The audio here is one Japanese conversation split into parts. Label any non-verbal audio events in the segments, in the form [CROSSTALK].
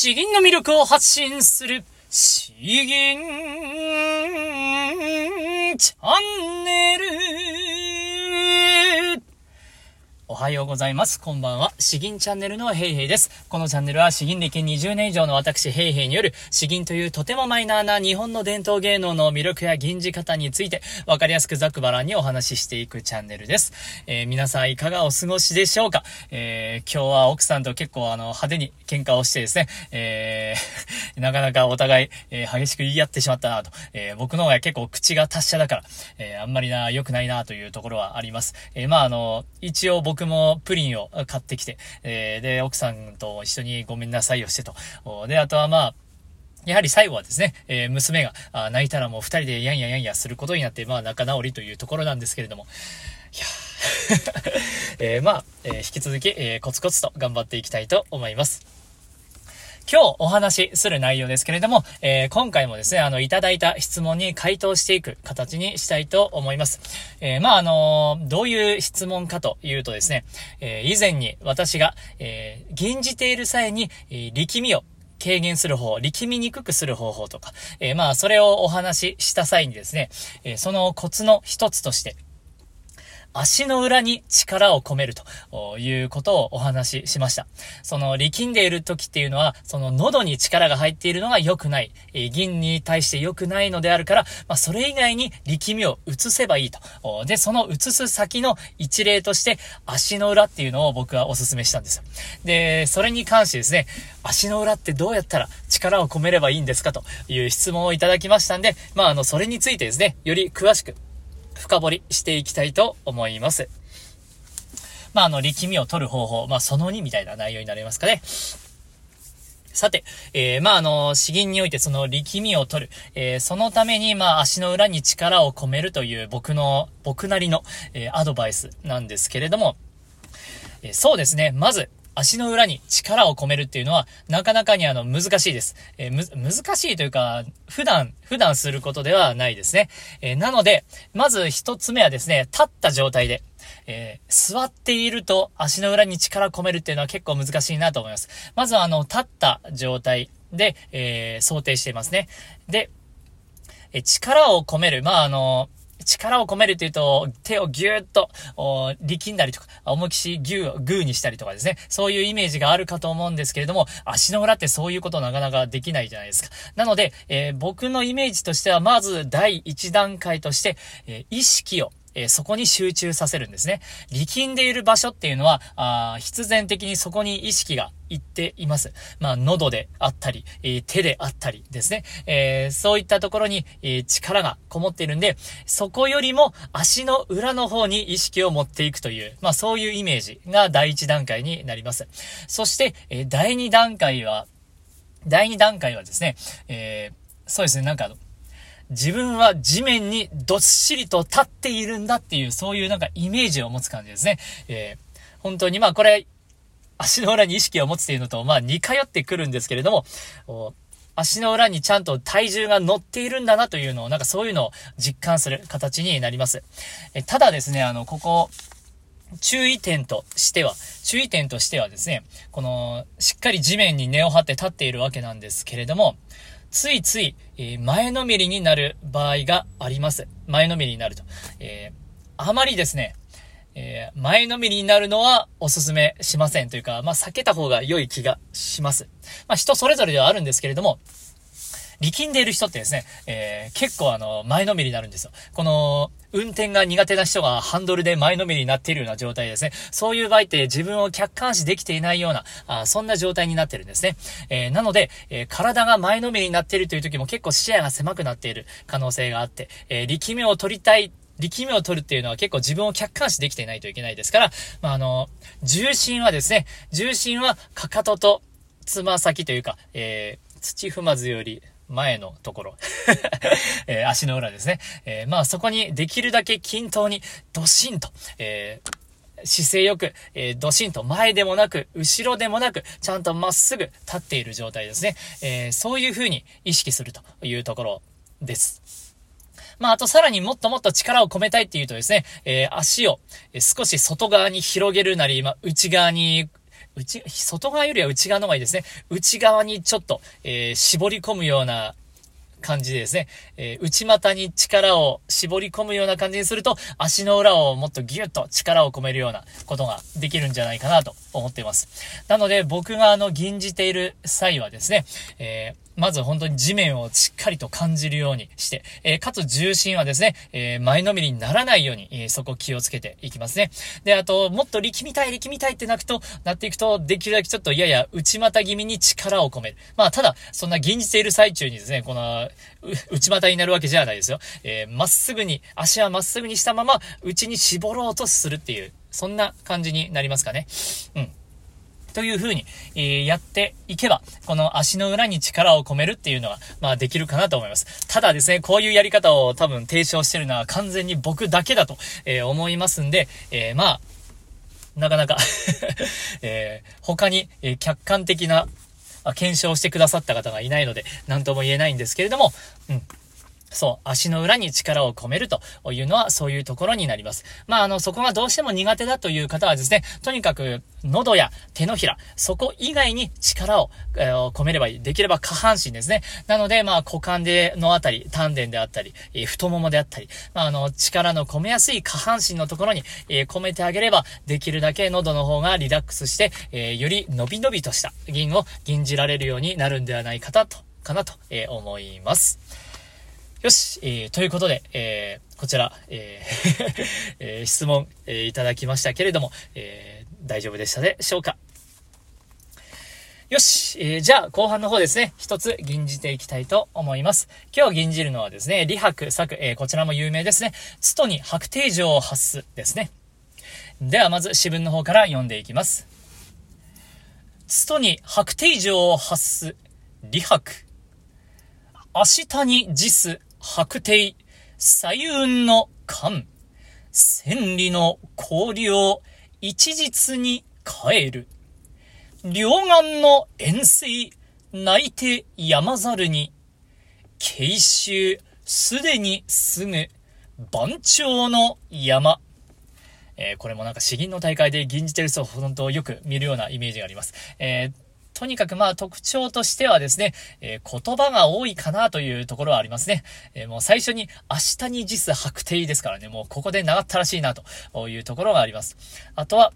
詩吟の魅力を発信する、詩吟チャンネル。はようございます。こんばんは。詩吟チャンネルのヘイヘイです。このチャンネルは詩吟歴20年以上の私ヘイヘイによる詩吟というとてもマイナーな日本の伝統芸能の魅力や吟じ方についてわかりやすくざくばらにお話ししていくチャンネルです。えー、皆さんいかがお過ごしでしょうか？えー、今日は奥さんと結構あの派手に喧嘩をしてですね、えー、[LAUGHS] なかなかお互い、え激しく言い合ってしまったなと。え僕の方が結構口が達者だから、えあんまりな、良くないなというところはあります。えまああの、一応僕僕もプリンを買ってきて、えー、で、奥さんと一緒にごめんなさいをしてと。で、あとはまあ、やはり最後はですね、えー、娘が泣いたらもう二人でやんややんやすることになって、まあ仲直りというところなんですけれども、いや [LAUGHS] えー、まあ、えー、引き続き、えー、コツコツと頑張っていきたいと思います。今日お話しする内容ですけれども、えー、今回もですね、あの、いただいた質問に回答していく形にしたいと思います。えー、まあ、あのどういう質問かというとですね、え、以前に私が、えー、吟じている際に、え、力みを軽減する方、力みにくくする方法とか、え、まあ、それをお話しした際にですね、え、そのコツの一つとして、足の裏に力を込めるということをお話ししました。その力んでいる時っていうのは、その喉に力が入っているのが良くない。銀に対して良くないのであるから、まあ、それ以外に力みを移せばいいと。で、その移す先の一例として、足の裏っていうのを僕はお勧めしたんですよ。で、それに関してですね、足の裏ってどうやったら力を込めればいいんですかという質問をいただきましたんで、まあ、あの、それについてですね、より詳しく深掘りしていきたいと思います。まあ、あの、力みを取る方法、まあ、その2みたいな内容になりますかね。さて、えー、まあ、あの、詩吟においてその力みを取る、えー、そのために、まあ、足の裏に力を込めるという僕の、僕なりの、えー、アドバイスなんですけれども、えそうですね、まず、足の裏に力を込めるっていうのは、なかなかにあの、難しいです。えー、む、難しいというか、普段、普段することではないですね。えー、なので、まず一つ目はですね、立った状態で、えー、座っていると足の裏に力込めるっていうのは結構難しいなと思います。まずはあの、立った状態で、え想定していますね。で、え力を込める。まあ、あの、力を込めるというと、手をぎゅーっと、力んだりとか、重きしぎゅー、グーにしたりとかですね。そういうイメージがあるかと思うんですけれども、足の裏ってそういうことなかなかできないじゃないですか。なので、えー、僕のイメージとしては、まず第一段階として、えー、意識をえー、そこに集中させるんですね。力んでいる場所っていうのは、あ必然的にそこに意識がいっています。まあ、喉であったり、えー、手であったりですね。えー、そういったところに、え力がこもっているんで、そこよりも足の裏の方に意識を持っていくという、まあ、そういうイメージが第一段階になります。そして、え第二段階は、第二段階はですね、えそうですね、なんか自分は地面にどっしりと立っているんだっていう、そういうなんかイメージを持つ感じですね。えー、本当にまあこれ、足の裏に意識を持つっていうのと、まあ似通ってくるんですけれども、足の裏にちゃんと体重が乗っているんだなというのを、なんかそういうのを実感する形になります。えただですね、あの、ここ、注意点としては、注意点としてはですね、この、しっかり地面に根を張って立っているわけなんですけれども、ついつい、え、前のめりになる場合があります。前のめりになると。え、あまりですね、え、前のめりになるのはおすすめしませんというか、まあ、避けた方が良い気がします。まあ、人それぞれではあるんですけれども、力んでいる人ってですね、えー、結構あの、前のめりになるんですよ。この、運転が苦手な人がハンドルで前のめりになっているような状態ですね。そういう場合って自分を客観視できていないような、あそんな状態になってるんですね。えー、なので、えー、体が前のめりになっているという時も結構視野が狭くなっている可能性があって、えー、力みを取りたい力みを取るっていうのは結構自分を客観視できていないといけないですから、まあ、あの、重心はですね、重心はかかととつま先というか、えー、土踏まずより前のところ [LAUGHS] えー、足の裏ですね。えー、まあそこにできるだけ均等にドシンと、えー姿勢よく、えー、ドシンと前でもなく、後ろでもなく、ちゃんとまっすぐ立っている状態ですね。えー、そういう風に意識するというところです。まあ、あとさらにもっともっと力を込めたいっていうとですね、えー、足を少し外側に広げるなり、まあ、内側に内、外側よりは内側の方がいいですね。内側にちょっと、えー、絞り込むような感じでですね、えー、内股に力を絞り込むような感じにすると、足の裏をもっとギュッと力を込めるようなことができるんじゃないかなと思っています。なので、僕があの、吟じている際はですね、えーまず本当に地面をしっかりと感じるようにして、え、かつ重心はですね、え、前のめりにならないように、え、そこ気をつけていきますね。で、あと、もっと力みたい、力みたいってなくと、なっていくと、できるだけちょっとやや内股気味に力を込める。まあ、ただ、そんな吟じている最中にですね、この、内股になるわけじゃないですよ。えまっすぐに、足はまっすぐにしたまま、内に絞ろうとするっていう、そんな感じになりますかね。うん。という風に、えー、やっていけば、この足の裏に力を込めるっていうのが、まあできるかなと思います。ただですね、こういうやり方を多分提唱してるのは完全に僕だけだと、えー、思いますんで、えー、まあ、なかなか [LAUGHS] えー、他に、え客観的な検証してくださった方がいないので、何とも言えないんですけれども、うん。そう、足の裏に力を込めるというのはそういうところになります。まあ、あの、そこがどうしても苦手だという方はですね、とにかく喉や手のひら、そこ以外に力を、えー、込めればいい。できれば下半身ですね。なので、まあ、股間でのあたり、丹田であったり、えー、太ももであったり、まあ、あの、力の込めやすい下半身のところに、えー、込めてあげれば、できるだけ喉の方がリラックスして、えより伸び伸びとした銀を銀じられるようになるんではないかと、かなと、え思います。よし、えー、ということで、えー、こちら、えー [LAUGHS] えー、質問、えー、いただきましたけれども、えー、大丈夫でしたでしょうか？よし、えー、じゃあ後半の方ですね、一つ吟じていきたいと思います。今日吟じるのはですね、李白作、えー、こちらも有名ですね。つとに白帝城を発すですね。ではまず詩文の方から読んでいきます。つとに白帝城を発す、李白。明日に辞す白帝、左雲の間、千里の氷を一日に変える。両岸の遠征、泣いて山猿に、慶州すでにすぐ、番長の山。えー、これもなんか詩吟の大会で吟じてる人ほとんどよく見るようなイメージがあります。えーとにかくまあ特徴としてはですね、えー、言葉が多いかなというところはありますね。えー、もう最初に明日に実白帝ですからね、もうここで長ったらしいなというところがあります。あとは、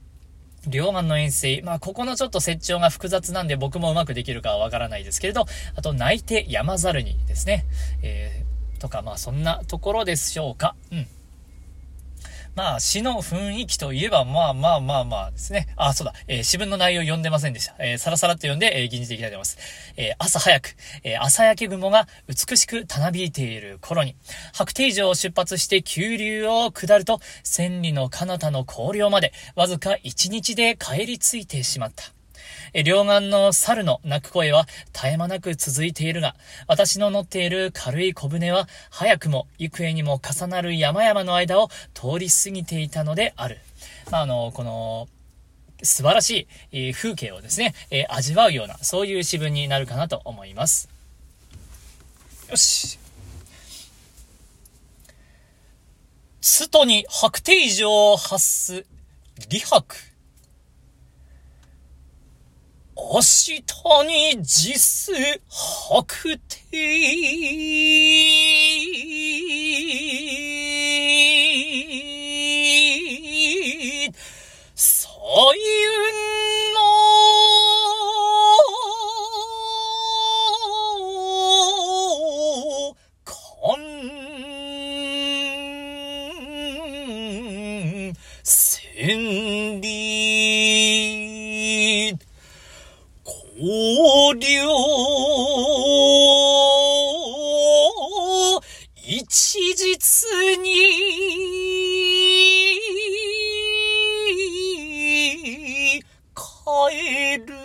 両岸の遠征。まあ、ここのちょっと折調が複雑なんで僕もうまくできるかはわからないですけれど、あと、泣いて山猿にですね。えー、とか、まあ、そんなところでしょうか。うん。まあ、詩の雰囲気といえば、まあまあまあまあですね。あ、そうだ。えー、詩文の内容読んでませんでした。えー、さらさらっと読んで、えー、吟じていきたいと思います。えー、朝早く、えー、朝焼け雲が美しくたなびいている頃に、白帝城を出発して急流を下ると、千里の彼方の荒涼まで、わずか一日で帰り着いてしまった。え両岸の猿の鳴く声は絶え間なく続いているが、私の乗っている軽い小舟は早くも幾重にも重なる山々の間を通り過ぎていたのである。まあ、あの、この、素晴らしい風景をですね、え味わうような、そういう詩文になるかなと思います。よし。外に白帝城を発す、李白。明日に実白帝左右の千里横領一日に。帰る。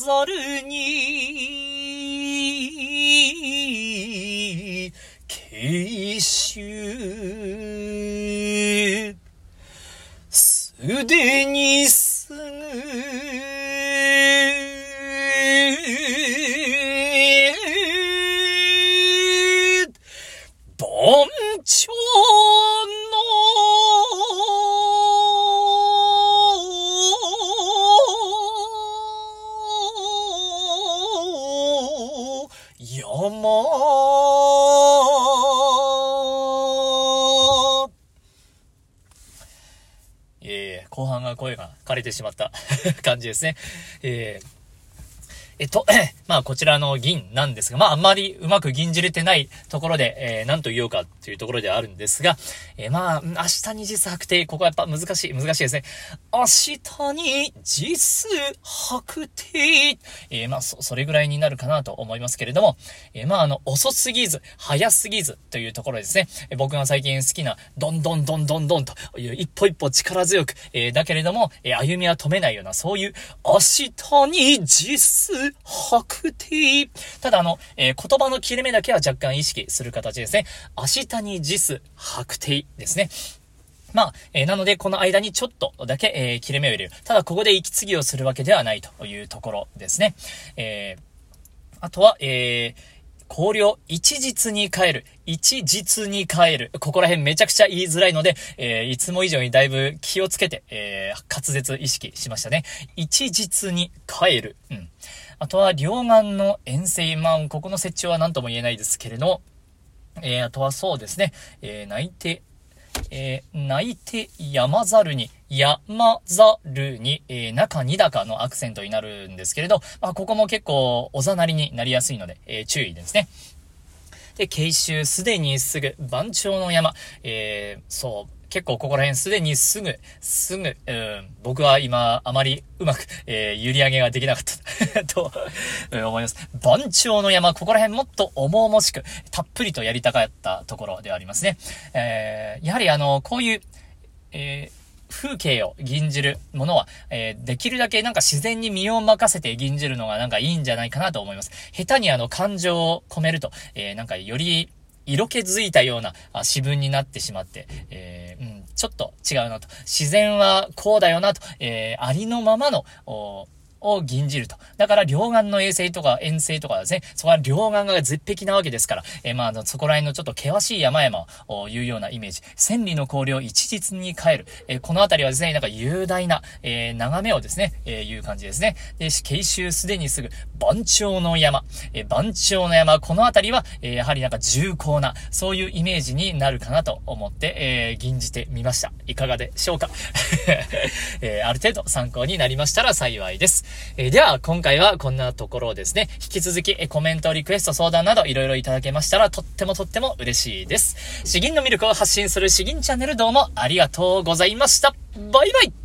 ざるに、慶慶州、すでに山。えー、後半が声が枯れてしまった。[LAUGHS] 感じですね。えーえっと、[COUGHS] まあ、こちらの銀なんですが、まあ、あんまりうまく銀じれてないところで、えー、何と言おうかっていうところではあるんですが、えー、まあ、明日に実白定、ここはやっぱ難しい、難しいですね。明日に実白定、えー、まあ、そ、それぐらいになるかなと思いますけれども、えー、まあ、あの、遅すぎず、早すぎずというところですね。僕が最近好きな、どんどんどんどんどんという一歩一歩力強く、えー、だけれども、えー、歩みは止めないような、そういう、明日に実白定。ただあの、えー、言葉の切れ目だけは若干意識する形ですね。明日に実白定ですね。まあ、えー、なので、この間にちょっとだけ、えー、切れ目を入れる。ただ、ここで息継ぎをするわけではないというところですね。えー、あとは、えー、考慮、一日に変える。一日に変える。ここら辺めちゃくちゃ言いづらいので、えー、いつも以上にだいぶ気をつけて、えー、滑舌意識しましたね。一日に変える。うん。あとは、両岸の遠征。まあ、ここの設置は何とも言えないですけれど、えー、あとはそうですね、えー、泣いて、えー、泣いて山ざるに、山ざるに、えー、中二高のアクセントになるんですけれど、まあ、ここも結構おざなりになりやすいので、えー、注意ですね。で、慶州すでにすぐ、番長の山、えー、そう、結構ここら辺すでにすぐ、すぐ、うん、僕は今あまりうまく、えー、閖上げができなかった [LAUGHS] と、思います。番長の山、ここら辺もっと重々しく、たっぷりとやりたかったところではありますね。えー、やはりあの、こういう、えー風景を吟じるものは、えー、できるだけなんか自然に身を任せて吟じるのがなんかいいんじゃないかなと思います。下手にあの感情を込めると、えー、なんかより色気づいたようなあ詩文になってしまって、えー、ちょっと違うなと。自然はこうだよなと、えー、ありのままの、を吟じると。だから、両岸の衛星とか遠征とかですね、そこは両岸が絶壁なわけですから、えー、まあ、そこら辺のちょっと険しい山々をいうようなイメージ。千里の氷を一日に変える。えー、このあたりはですね、なんか雄大な、えー、眺めをですね、えー、いう感じですね。で、慶州すでにすぐ、番長の山。えー、番長の山、このあたりは、え、やはりなんか重厚な、そういうイメージになるかなと思って、えー、吟じてみました。いかがでしょうか？[LAUGHS] え、ある程度参考になりましたら幸いです。えー、では、今回はこんなところですね。引き続き、えコメント、リクエスト、相談など、いろいろいただけましたら、とってもとっても嬉しいです。詩吟の魅力を発信する詩吟チャンネルどうもありがとうございました。バイバイ